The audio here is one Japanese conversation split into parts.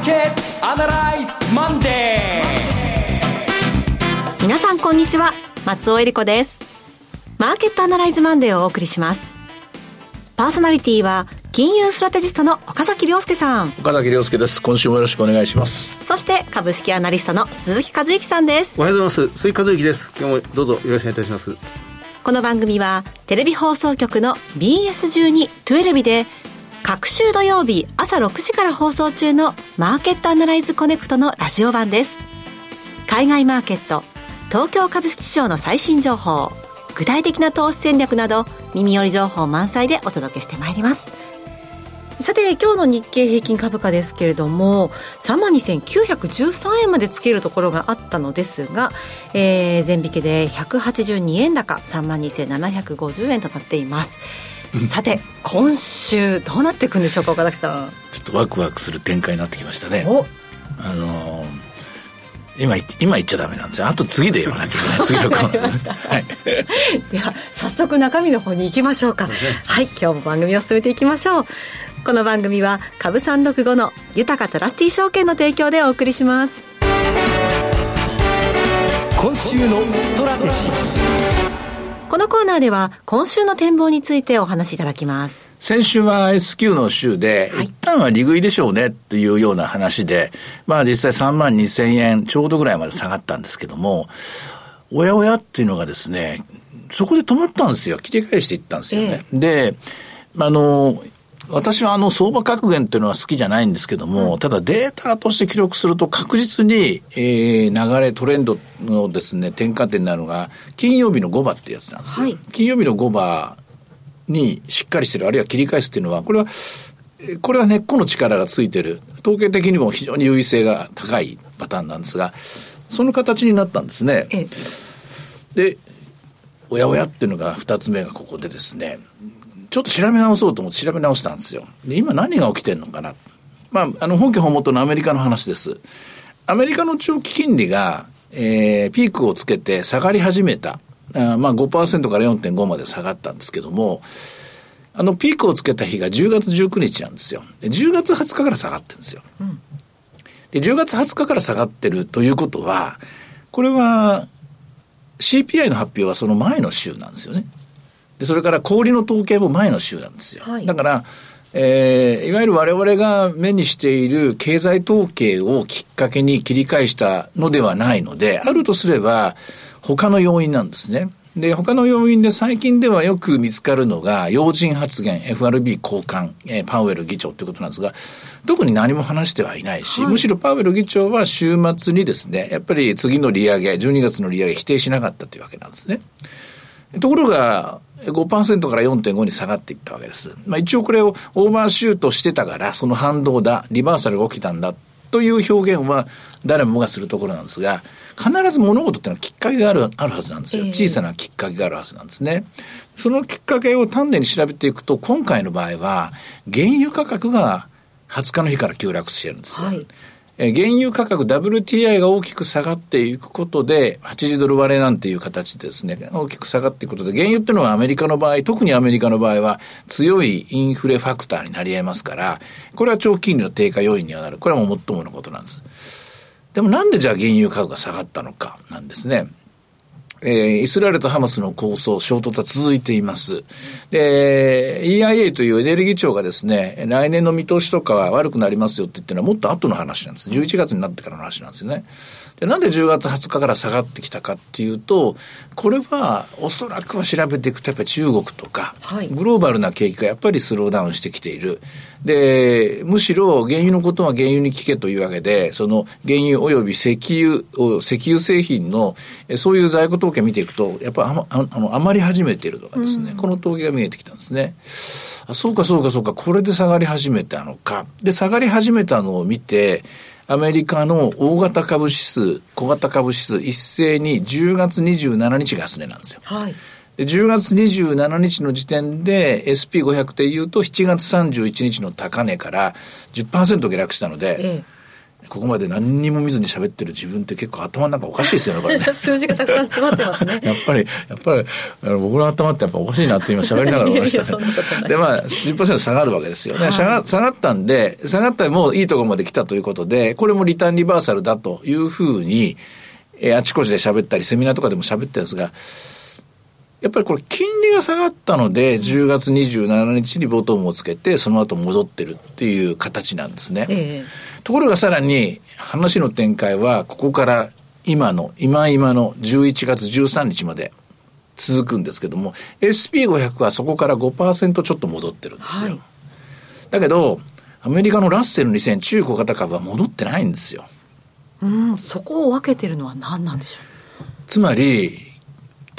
ーケットアナライズマンデー皆さんこんにちは。松尾英里子です。マーケットアナライズマンデーをお送りします。パーソナリティは金融ストラテジストの岡崎良介さん。岡崎良介です。今週もよろしくお願いします。そして株式アナリストの鈴木一之さんです。おはようございます。鈴木一之です。今日もどうぞよろしくお願いいたします。この番組はテレビ放送局の BS12-12 で各週土曜日朝6時から放送中のマーケットアナライズコネクトのラジオ版です。海外マーケット東京株式市場の最新情報具体的な投資戦略など耳寄り情報満載でお届けしてまいります。さて今日の日経平均株価ですけれども3万2913円までつけるところがあったのですが、えー、前引けで182円高3万2750円となっています。さて今週どうなっていくんでしょうか岡崎さん。ちょっとワクワクする展開になってきましたね。あのー今今言っちゃダメなんですよ。あと次で言わなきゃいけない。次のコーナー。はい、では早速中身の方に行きましょうか、ね、はい今日も番組を進めていきましょう。この番組は株三六五の豊トラスティ証券の提供でお送りします。今週のストラテジーこのコーナーでは今週の展望についてお話しいただきます。先週は S q の週で、はい、一旦は利食いでしょうねっていうような話で、まあ実際3万2千円ちょうどぐらいまで下がったんですけども、おやおやっていうのがですね、そこで止まったんですよ。切り返していったんですよね。ええ、で、あの、私はあの相場格言っていうのは好きじゃないんですけども、ただデータとして記録すると確実に、えー、流れ、トレンドのですね、転換点になるのが、金曜日の5番ってやつなんですよ。はい、金曜日の5番にしっかりしてる、あるいは切り返すっていうのは、これは、これは根っこの力がついてる。統計的にも非常に優位性が高いパターンなんですが、その形になったんですね。で、おやおやっていうのが二つ目がここでですね、ちょっと調べ直そうと思って調べ直したんですよ。で、今何が起きてんのかな。まあ、あの、本家本元のアメリカの話です。アメリカの長期金利が、えー、ピークをつけて下がり始めた。あまあ5%から4.5まで下がったんですけども、あの、ピークをつけた日が10月19日なんですよ。で10月20日から下がってるんですよ。うん、で、10月20日から下がってるということは、これは CPI の発表はその前の週なんですよね。で、それから氷の統計も前の週なんですよ。はい、だから、えー、いわゆる我々が目にしている経済統計をきっかけに切り返したのではないので、あるとすれば、他の要因なんですね。で、他の要因で最近ではよく見つかるのが、要人発言、FRB 高官、えー、パウエル議長ということなんですが、特に何も話してはいないし、はい、むしろパウエル議長は週末にですね、やっぱり次の利上げ、12月の利上げ否定しなかったというわけなんですね。ところが、5%から4.5に下がっていったわけです。まあ一応これをオーバーシュートしてたから、その反動だ、リバーサルが起きたんだという表現は誰もがするところなんですが、必ず物事っていうのはきっかけがある、あるはずなんですよ。小さなきっかけがあるはずなんですね。そのきっかけを丹念に調べていくと、今回の場合は、原油価格が20日の日から急落してるんですよ。はいえ原油価格 WTI が大きく下がっていくことで、80ドル割れなんていう形でですね、大きく下がっていくことで、原油っていうのはアメリカの場合、特にアメリカの場合は強いインフレファクターになり得ますから、これは長期金利の低下要因にはなる。これはもう最ものことなんです。でもなんでじゃあ原油価格が下がったのかなんですね。えー、イスラエルとハマスの構想、衝突は続いています。で、EIA というエネルギー庁がですね、来年の見通しとかは悪くなりますよって言ってるのはもっと後の話なんです。11月になってからの話なんですよね。で、なんで10月20日から下がってきたかっていうと、これはおそらくは調べていくとやっぱり中国とか、はい、グローバルな景気がやっぱりスローダウンしてきている。で、むしろ原油のことは原油に聞けというわけで、その原油及び石油、石油製品のそういう在庫統計見ていくと、やっぱりああの余り始めているとかですね、うん、この統計が見えてきたんですね。あそうかそうかそうか、これで下がり始めたのか。で、下がり始めたのを見て、アメリカの大型株指数、小型株指数一斉に10月27日が安値なんですよ。はい。で10月27日の時点で SP500 で言うと7月31日の高値から10%下落したので、ええここまで何にも見ずに喋ってる自分って結構頭の中おかしいですよね、これね。数字がたくさん詰まってますね。やっぱり、やっぱり、僕の頭ってやっぱおかしいなって今喋りながら思いましたね。で、まあ、10%下がるわけですよね。はい、下が下がったんで、下がったらもういいところまで来たということで、これもリターンリバーサルだというふうに、えー、あちこちで喋ったり、セミナーとかでも喋ってるんですが、やっぱりこれ金利が下がったので、10月27日にボトムをつけて、その後戻ってるっていう形なんですね。えー、ところがさらに、話の展開は、ここから今の、今今の11月13日まで続くんですけども、SP500 はそこから5%ちょっと戻ってるんですよ。はい、だけど、アメリカのラッセル2000中古型株は戻ってないんですよ。うん、そこを分けてるのは何なんでしょう？つまり、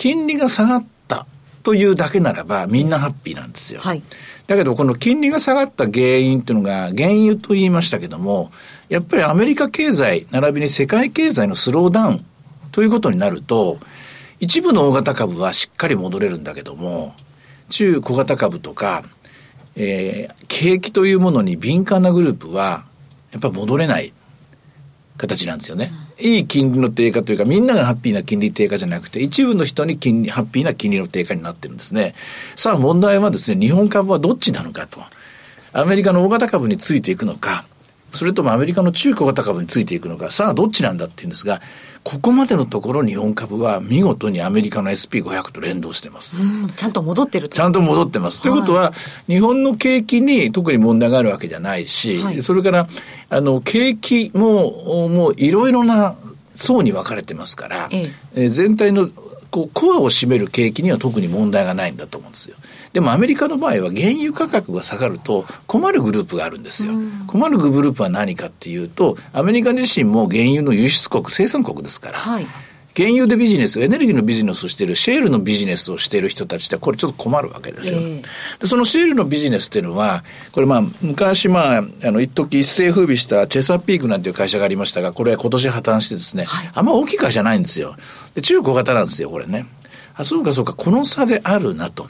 金利が下がったというだけならばみんなハッピーなんですよ。はい、だけどこの金利が下がった原因っていうのが原油と言いましたけども、やっぱりアメリカ経済並びに世界経済のスローダウンということになると、一部の大型株はしっかり戻れるんだけども、中小型株とか、えー、景気というものに敏感なグループは、やっぱ戻れない形なんですよね。いい金利の低下というか、みんながハッピーな金利低下じゃなくて、一部の人に金利、ハッピーな金利の低下になってるんですね。さあ問題はですね、日本株はどっちなのかと。アメリカの大型株についていくのか、それともアメリカの中小型株についていくのか、さあどっちなんだっていうんですが、ここまでのところ日本株は見事にアメリカの SP500 と連動してます。ちゃんと戻ってるちゃんと戻ってます。はい、ということは、日本の景気に特に問題があるわけじゃないし、はい、それから、あの、景気も、もういろいろな層に分かれてますから、ええ、全体のこうコアを占める景気には特に問題がないんだと思うんですよ。でもアメリカの場合は原油価格が下がると困るグループがあるんですよ。困るグループは何かっていうと、アメリカ自身も原油の輸出国、生産国ですから、はい、原油でビジネス、エネルギーのビジネスをしている、シェールのビジネスをしている人たちってこれちょっと困るわけですよ。えー、でそのシェールのビジネスっていうのは、これまあ、昔まあ、あの、一時一世風靡したチェサピークなんていう会社がありましたが、これは今年破綻してですね、はい、あんま大きい会社ないんですよ。で中小型なんですよ、これね。あ、そうかそうか、この差であるなと。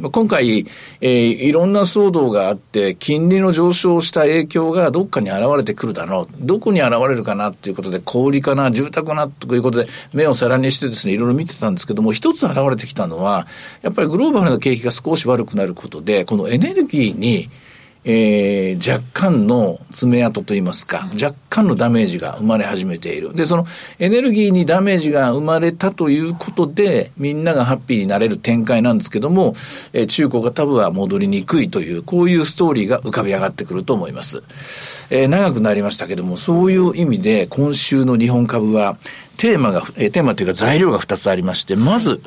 今回、えー、いろんな騒動があって、金利の上昇した影響がどっかに現れてくるだろう。どこに現れるかなっていうことで、小売かな、住宅かなということで、目を皿にしてですね、いろいろ見てたんですけども、一つ現れてきたのは、やっぱりグローバルな景気が少し悪くなることで、このエネルギーに、えー、若干の爪痕といいますか、若干のダメージが生まれ始めている。で、そのエネルギーにダメージが生まれたということで、みんながハッピーになれる展開なんですけども、えー、中古型部は戻りにくいという、こういうストーリーが浮かび上がってくると思います。えー、長くなりましたけども、そういう意味で今週の日本株は、テーマが、えー、テーマというか材料が2つありまして、まず、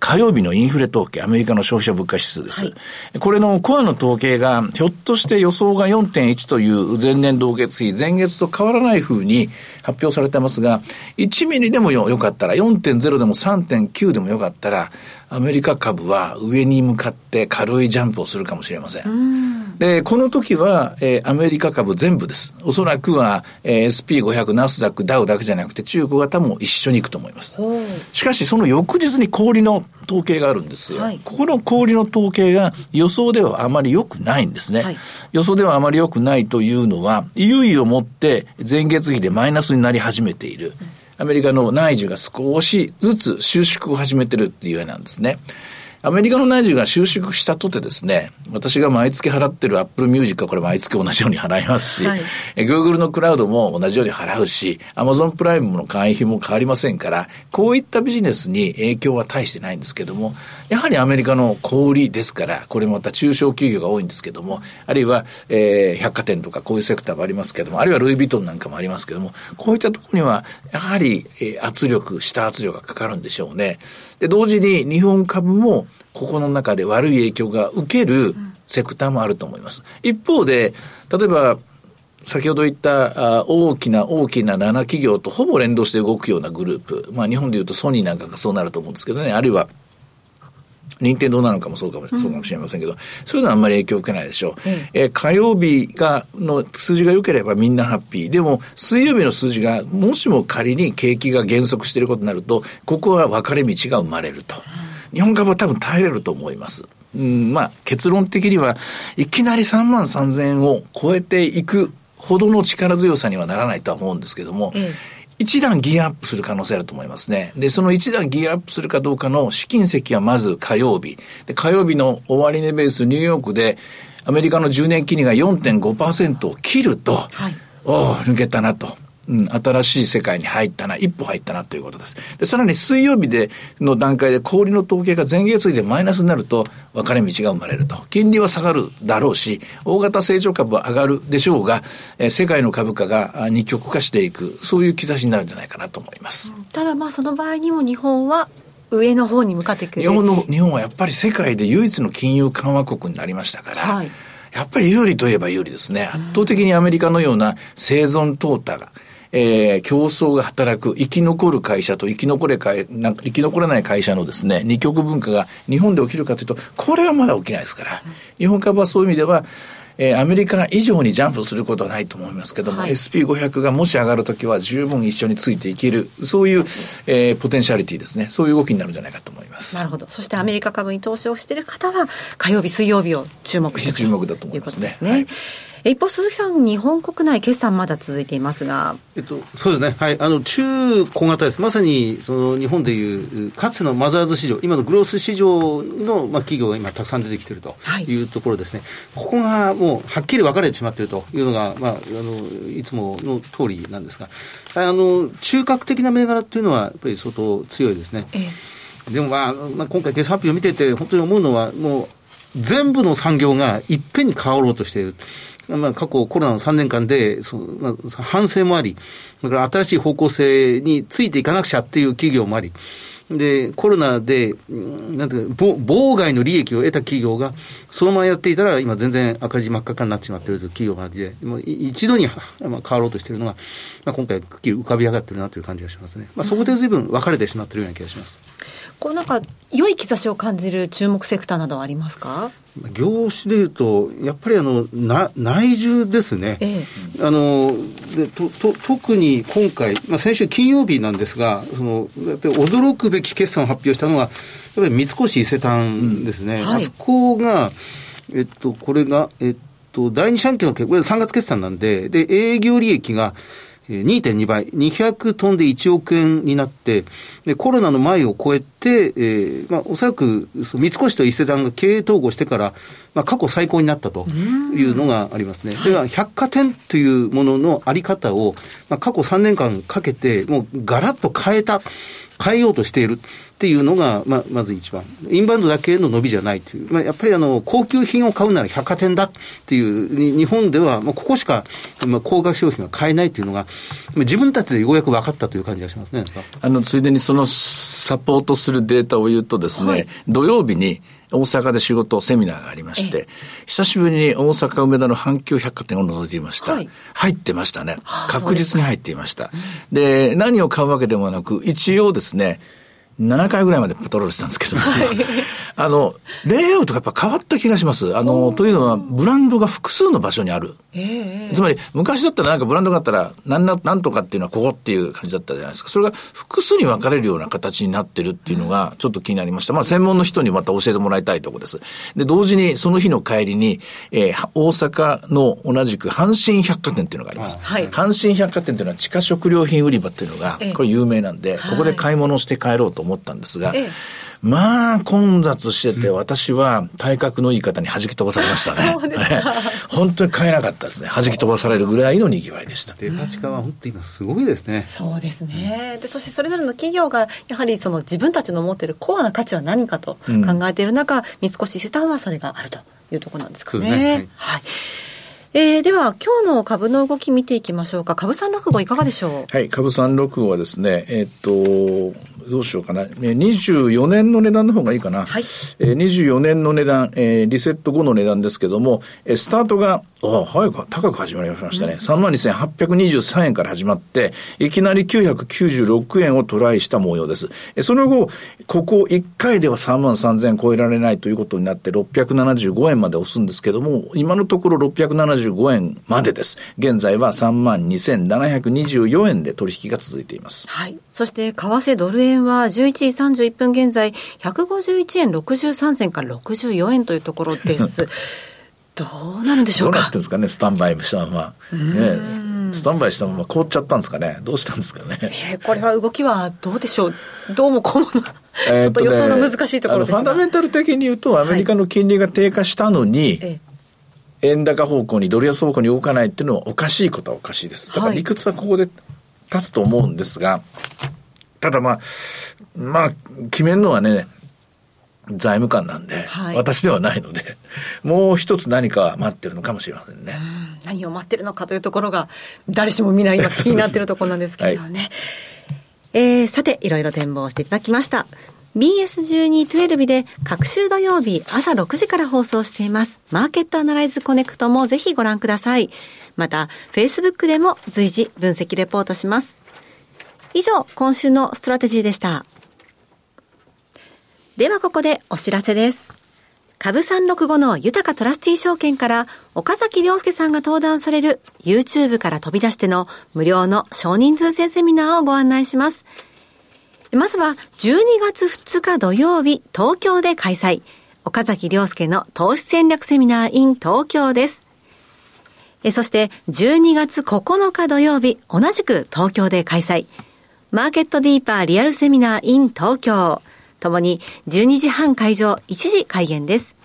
火曜日のインフレ統計、アメリカの消費者物価指数です。はい、これのコアの統計が、ひょっとして予想が4.1という前年同月比、前月と変わらない風に発表されてますが、1ミリでもよよかったら、4.0でも3.9でもよかったら、アメリカ株は上に向かって軽いジャンプをするかもしれません。で、この時は、えー、アメリカ株全部です。おそらくは、えー、SP500、ナスダック、ダウだけじゃなくて中古型も一緒に行くと思います。しかし、その翌日に氷の統計があるんですよ。はい、ここの氷の統計が予想ではあまり良くないんですね。はい、予想ではあまり良くないというのは、いよいよもって前月比でマイナスになり始めている。うんアメリカの内需が少しずつ収縮を始めてるっていう絵なんですね。アメリカの内需が収縮したとてですね、私が毎月払ってる Apple Music はこれ毎月同じように払いますし、はい、Google のクラウドも同じように払うし、Amazon プライムの会員費も変わりませんから、こういったビジネスに影響は大してないんですけども、やはりアメリカの小売りですから、これまた中小企業が多いんですけども、あるいは、えー、百貨店とかこういうセクターもありますけども、あるいはルイ・ヴィトンなんかもありますけども、こういったところには、やはり、えー、圧力、下圧力がかかるんでしょうね。で、同時に日本株もここの中で悪い影響が受けるセクターもあると思います。一方で、例えば、先ほど言った大きな大きな7企業とほぼ連動して動くようなグループ。まあ日本で言うとソニーなんかがそうなると思うんですけどね。あるいは任天堂なのかもそうかも,、そうかもしれませんけど、そういうのはあんまり影響を受けないでしょう。うん、えー、火曜日が、の数字が良ければみんなハッピー。でも、水曜日の数字が、もしも仮に景気が減速していることになると、ここは分かれ道が生まれると。日本株は多分耐えれると思います。うん、まあ、結論的には、いきなり3万3000円を超えていくほどの力強さにはならないとは思うんですけども、ええ一段ギアアップする可能性あると思いますね。で、その一段ギアアップするかどうかの試金石はまず火曜日。で、火曜日の終値ベースニューヨークでアメリカの10年金利が4.5%を切ると、はい、おお、抜けたなと。うん、新しい世界に入ったな、一歩入ったなということです。で、さらに水曜日で、の段階で氷の統計が前月比でマイナスになると、分かれ道が生まれると。金利は下がるだろうし、大型成長株は上がるでしょうが、えー、世界の株価が二極化していく、そういう兆しになるんじゃないかなと思います。ただまあその場合にも日本は上の方に向かっていく日本の、日本はやっぱり世界で唯一の金融緩和国になりましたから、はい、やっぱり有利といえば有利ですね。圧倒的にアメリカのような生存淘汰が、えー、競争が働く、生き残る会社と生き残れかな生き残れない会社のですね、二極文化が日本で起きるかというと、これはまだ起きないですから、日本株はそういう意味では、えー、アメリカ以上にジャンプすることはないと思いますけども、はい、SP500 がもし上がるときは十分一緒についていける、そういう、えー、ポテンシャリティですね。そういう動きになるんじゃないかと思います。なるほど。そしてアメリカ株に投資をしている方は、火曜日、水曜日を注目して注目だと思いますね。すねはい一方、鈴木さん、日本国内、決算まだ続いていますが。えっと、そうですね。はい。あの、中小型です。まさに、その、日本でいう、かつてのマザーズ市場、今のグロース市場の、まあ、企業が今、たくさん出てきているというところですね。はい、ここが、もう、はっきり分かれてしまっているというのが、まあ、あの、いつもの通りなんですが、あの、中核的な銘柄っていうのは、やっぱり相当強いですね。ええ、でも、まあ、まあ、今回、決算発表を見てて、本当に思うのは、もう、全部の産業がいっぺんに変わろうとしている。まあ、過去コロナの3年間で、そまあ、反省もあり、だから新しい方向性についていかなくちゃっていう企業もあり、で、コロナで、なんていうか、妨害の利益を得た企業が、そのままやっていたら、今全然赤字真っ赤かになってしまっているという企業がありで、もう一度に、まあ、変わろうとしているのが、まあ、今回、くっきり浮かび上がってるなという感じがしますね。まあ、そこで随分分かれてしまっているような気がします。こうなんか、良い兆しを感じる注目セクターなどはありますか？業種でいうと、やっぱりあのな内需ですね、ええ、あのでとと特に今回、まあ、先週金曜日なんですが、そのやっぱり驚くべき決算を発表したのは、やっぱり三越伊勢丹ですね、うん。はい、あそこが、えっと、これが、えっと、第二四半期の、これ3月決算なんで、で、営業利益が、2.2倍、200トンで1億円になって、でコロナの前を超えて、えーまあ、おそらく三越と伊勢丹が経営統合してから、まあ、過去最高になったというのがありますね。では、百貨店というもののあり方を、まあ、過去3年間かけて、もうガラッと変えた、変えようとしている。っていうのが、まあ、まず一番。インバウンドだけの伸びじゃないという。まあ、やっぱりあの、高級品を買うなら百貨店だっていう、日本では、まあ、ここしか、まあ、高額商品が買えないというのが、自分たちでようやく分かったという感じがしますね。あの、ついでにそのサポートするデータを言うとですね、はい、土曜日に、大阪で仕事、セミナーがありまして、久しぶりに大阪梅田の阪急百貨店を覗いていました。はい、入ってましたね。確実に入っていました。で、何を買うわけでもなく、一応ですね、7回ぐらいまでパトロールしたんですけど、はい、あの、レイアウトがやっぱ変わった気がします。あの、というのは、ブランドが複数の場所にある。えー、つまり、昔だったらなんかブランドがあったら、なんな、なんとかっていうのはここっていう感じだったじゃないですか。それが複数に分かれるような形になってるっていうのが、ちょっと気になりました。まあ、専門の人にまた教えてもらいたいところです。で、同時に、その日の帰りに、えー、大阪の同じく阪神百貨店っていうのがあります。はい、阪神百貨店っていうのは地下食料品売り場っていうのが、これ有名なんで、ここで買い物して帰ろうと思ったんですが、まあ、混雑してて、私は体格のいい方に弾き飛ばされましたね。そうですか。本当に買えなかったですね。弾き飛ばされるぐらいの賑わいでした。デパ地下は本当今すごいですね。そうですね。で、そしてそれぞれの企業が、やはりその自分たちの持っているコアな価値は何かと考えている中、うん、三越伊勢丹はそれがあるというところなんですかね。ねはい、はいえー、では、今日の株の動き見ていきましょうか。株三六五いかがでしょう？はい、株三六五はですね、えー、っと、どうしようかな。24年の値段の方がいいかな。はい。えー、24年の値段、えー、リセット後の値段ですけども、えー、スタートが、あ早く、高く始まりましたね。うん、32,823円から始まって、いきなり996円をトライした模様です。えー、その後、ここ1回では3万3000円超えられないということになって675円まで押すんですけども、今のところ675円までです。現在は3万2724円で取引が続いています。はい。そして、為替ドル円円は11時31分現在、151円63銭から64円というところです。どうなるんでしょうか？どうなってんですかね、スタンバイしたまま。ね、スタンバイしたまま凍っちゃったんですかね？どうしたんですかね？えー、これは動きはどうでしょう？どうもこうも、ちょっと予想の難しいところですファンダメンタル的に言うと、アメリカの金利が低下したのに、はい円高方向にドル安方向に動かないっていうのはおかしいことはおかしいです。だから理屈はここで立つと思うんですが、ただまあ、まあ、決めるのはね、財務官なんで、はい、私ではないので、もう一つ何か待ってるのかもしれませんね。ん何を待ってるのかというところが、誰しもみんな今気になってるところなんですけどね。はい、えー、さて、いろいろ展望していただきました。BS1212 で各週土曜日朝6時から放送しています。マーケットアナライズコネクトもぜひご覧ください。また、Facebook でも随時分析レポートします。以上、今週のストラテジーでした。ではここでお知らせです。株365の豊かトラスティー証券から岡崎良介さんが登壇される YouTube から飛び出しての無料の少人数制セミナーをご案内します。まずは12月2日土曜日東京で開催。岡崎良介の投資戦略セミナー in 東京です。そして12月9日土曜日同じく東京で開催。マーケットディーパーリアルセミナー in 東京。ともに12時半会場1時開演です。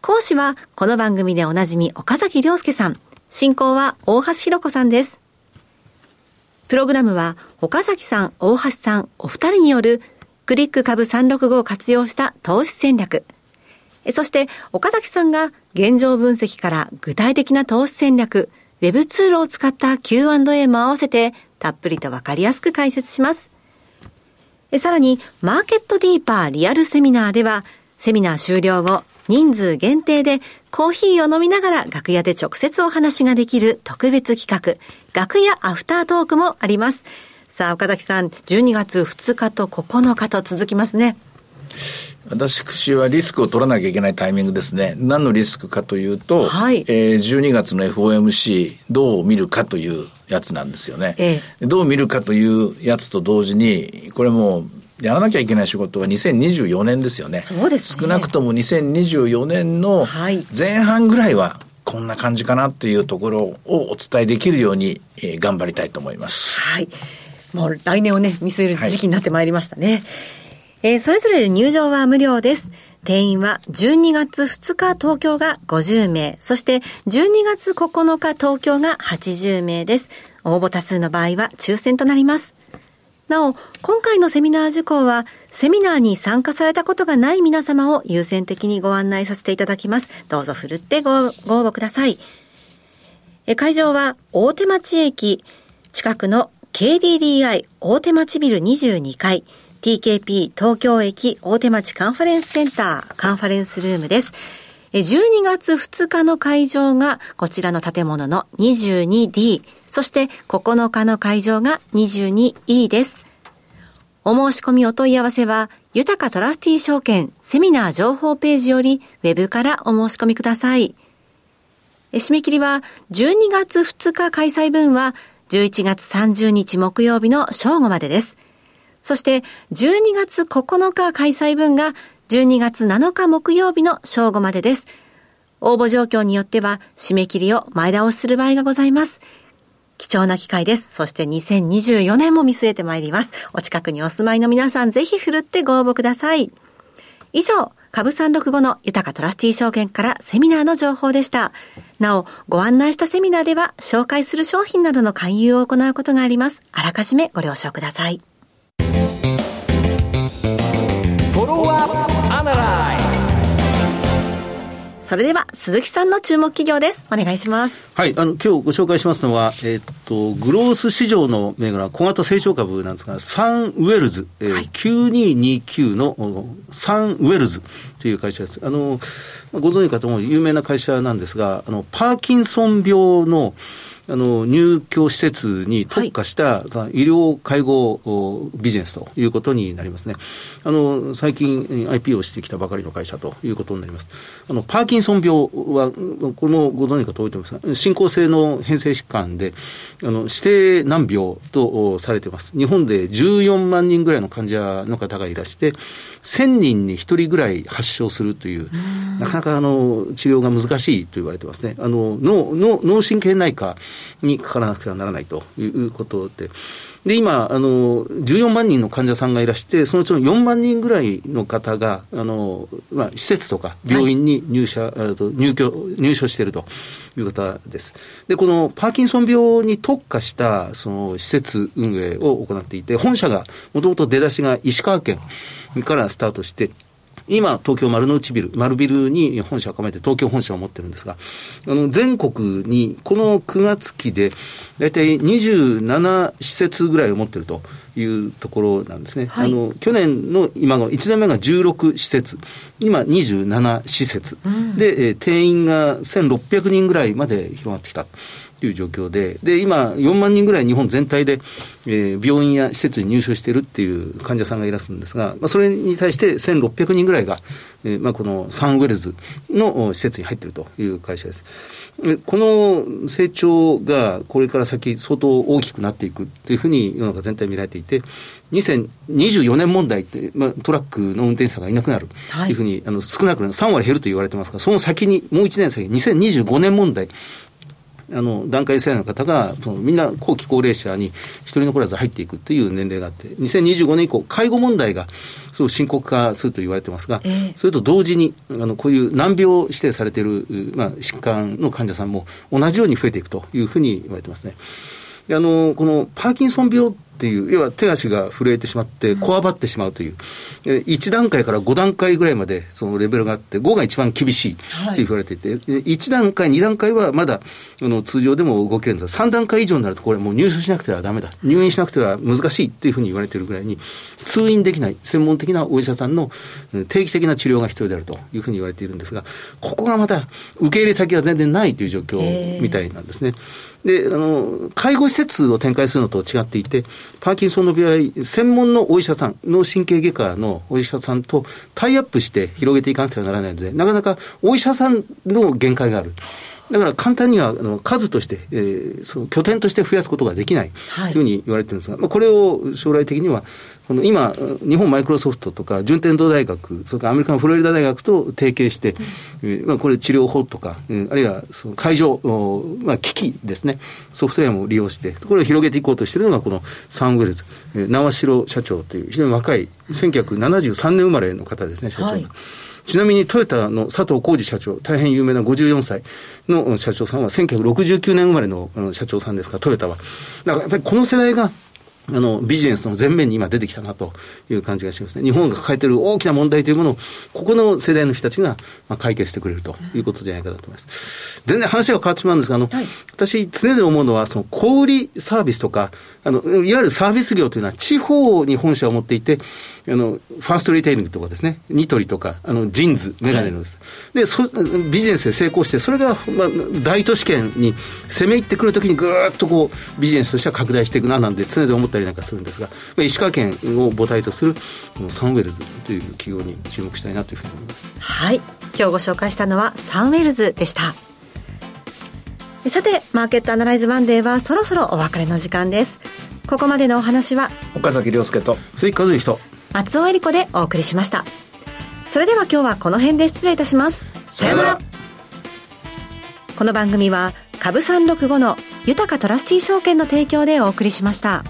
講師はこの番組でおなじみ岡崎良介さん。進行は大橋弘子さんです。プログラムは岡崎さん、大橋さん、お二人によるクリック株365を活用した投資戦略。そして岡崎さんが現状分析から具体的な投資戦略、ウェブツールを使った Q&A も合わせてたっぷりとわかりやすく解説します。さらに、マーケットディーパーリアルセミナーでは、セミナー終了後、人数限定でコーヒーを飲みながら楽屋で直接お話ができる特別企画、楽屋アフタートークもあります。さあ、岡崎さん、12月2日と9日と続きますね。私はリスクを取らなきゃいけないタイミングですね。何のリスクかというと、はい、えー、12月の FOMC どう見るかというやつなんですよね。ええ、どう見るかというやつと同時に、これもやらなきゃいけない仕事は2024年ですよね。そうですね。少なくとも2024年の前半ぐらいは、こんな感じかなっていうところをお伝えできるように、えー、頑張りたいと思います。はい。もう来年をね、見据える時期になってまいりましたね。はい、えー、それぞれ入場は無料です。定員は12月2日東京が50名、そして12月9日東京が80名です。応募多数の場合は抽選となります。なお、今回のセミナー受講は、セミナーに参加されたことがない皆様を優先的にご案内させていただきます。どうぞふるってご応募ください。え会場は、大手町駅近くの KDDI 大手町ビル22階、TKP 東京駅大手町カンファレンスセンターカンファレンスルームです。12月2日の会場がこちらの建物の 22D、そして9日の会場が 22E です。お申し込みお問い合わせは、豊かトラスティ証券セミナー情報ページよりウェブからお申し込みください。締め切りは12月2日開催分は11月30日木曜日の正午までです。そして12月9日開催分が12月7日木曜日の正午までです。応募状況によっては締め切りを前倒しする場合がございます。貴重な機会です。そして2024年も見据えてまいります。お近くにお住まいの皆さんぜひ振るってご応募ください。以上、株365の豊かトラスティー証券からセミナーの情報でした。なお、ご案内したセミナーでは紹介する商品などの勧誘を行うことがあります。あらかじめご了承ください。それでは鈴木さんの注目企業です。お願いします。はい、あの今日ご紹介しますのは、えー、っとグロース市場の銘柄小型成長株なんですが、サンウェルズ、えーはい、9229のサンウェルズという会社です。あのご存知かと思う有名な会社なんですが、あのパーキンソン病のあの入居施設に特化した、医療介護ビジネスということになりますね。あの最近 IP をしてきたばかりの会社ということになります。あのパーキンソン病はこれもご存知かと思いますが、進行性の変性疾患であの指定難病とされています。日本で14万人ぐらいの患者の方がいらして、1000人に1人ぐらい発症するという、なかなかあの治療が難しいと言われてますね。あの脳神経内科にかからなくてはならないということで。で、今、あの、14万人の患者さんがいらして、そのうちの4万人ぐらいの方が、あの、まあ、施設とか病院に入社、はい、入居、入所しているという方です。で、このパーキンソン病に特化した、その施設運営を行っていて、本社が、もともと出だしが石川県からスタートして、今、東京丸の内ビル、丸ビルに本社を構えて東京本社を持ってるんですが、あの、全国にこの9月期で、大体27施設ぐらいを持ってるというところなんですね。はい、あの、去年の今の1年目が16施設、今27施設、うん、で、え定員が1600人ぐらいまで広がってきた。という状況で、で、今、4万人ぐらい日本全体で、えー、病院や施設に入所しているっていう患者さんがいらっしゃるんですが、まあ、それに対して1600人ぐらいが、えー、まあ、このサンウェルズの施設に入っているという会社です。この成長がこれから先相当大きくなっていくというふうに世の中全体見られていて、2024年問題って、まあ、トラックの運転手さんがいなくなる。とい。うふうに、はい、あの少なく3割減ると言われてますが、その先に、もう1年先、2025年問題、あの、段階世代の方が、そのみんな後期高齢者に一人残らず入っていくという年齢があって、2025年以降、介護問題がすごく深刻化すると言われてますが、えー、それと同時に、あの、こういう難病指定されている、まあ、疾患の患者さんも同じように増えていくというふうに言われてますね。あの、このパーキンソン病っていう、要は手足が震えてしまって、こわばってしまうという、うん、1段階から5段階ぐらいまでそのレベルがあって、5が一番厳しいとい。う言われていて、はい、1段階、2段階はまだあの通常でも動けるんですが、3段階以上になると、これもう入所しなくてはだめだ、入院しなくては難しいっていうふうに言われているぐらいに、通院できない専門的なお医者さんの定期的な治療が必要であるというふうに言われているんですが、ここがまた受け入れ先が全然ないという状況みたいなんですね。で、あの、介護施設を展開するのと違っていて、パーキンソンの病、専門のお医者さん、脳神経外科のお医者さんとタイアップして広げていかなくてはならないので、なかなかお医者さんの限界がある。だから簡単にはあの数として、えー、その拠点として増やすことができないというふうに言われてるんですが、まあ、これを将来的には、この今、日本マイクロソフトとか、順天堂大学、それからアメリカのフロリダ大学と提携して、うん、まあ、これ治療法とか、うん、あるいはその会場、まあ、機器ですね、ソフトウェアも利用して、これを広げていこうとしているのが、このサンウェルズ、縄代社長という非常に若い、1973年生まれの方ですね、社長。はいちなみにトヨタの佐藤浩二社長、大変有名な54歳の社長さんは1969年生まれの社長さんですか、トヨタは。だからやっぱりこの世代があの、ビジネスの前面に今出てきたなという感じがしますね。日本が抱えている大きな問題というものを、ここの世代の人たちが、まあ、解決してくれるということじゃないかと思います。全然話が変わってしまうんですが、あの、はい、私、常々思うのは、その、小売サービスとか、あの、いわゆるサービス業というのは、地方に本社を持っていて、あの、ファーストリテイリングとかですね、ニトリとか、あの、ジンズ、メガネのです。はい、で、そ、ビジネスで成功して、それが、まあ、大都市圏に攻め入ってくるときにぐーっとこう、ビジネスとしては拡大していくな、なんて常々思ったりなんかするんですが、まあ、石川県を母体とする、サンウェルズという企業に注目したいなというふうに思います。はい。今日ご紹介したのは、サンウェルズでした。さて、マーケットアナライズマンデーはそろそろお別れの時間です。ここまでのお話は、岡崎亮介と、鈴木和之と、松尾恵里子でお送りしました。それでは今日はこの辺で失礼いたします。さよなら。この番組は、株365の豊かトラスティ証券の提供でお送りしました。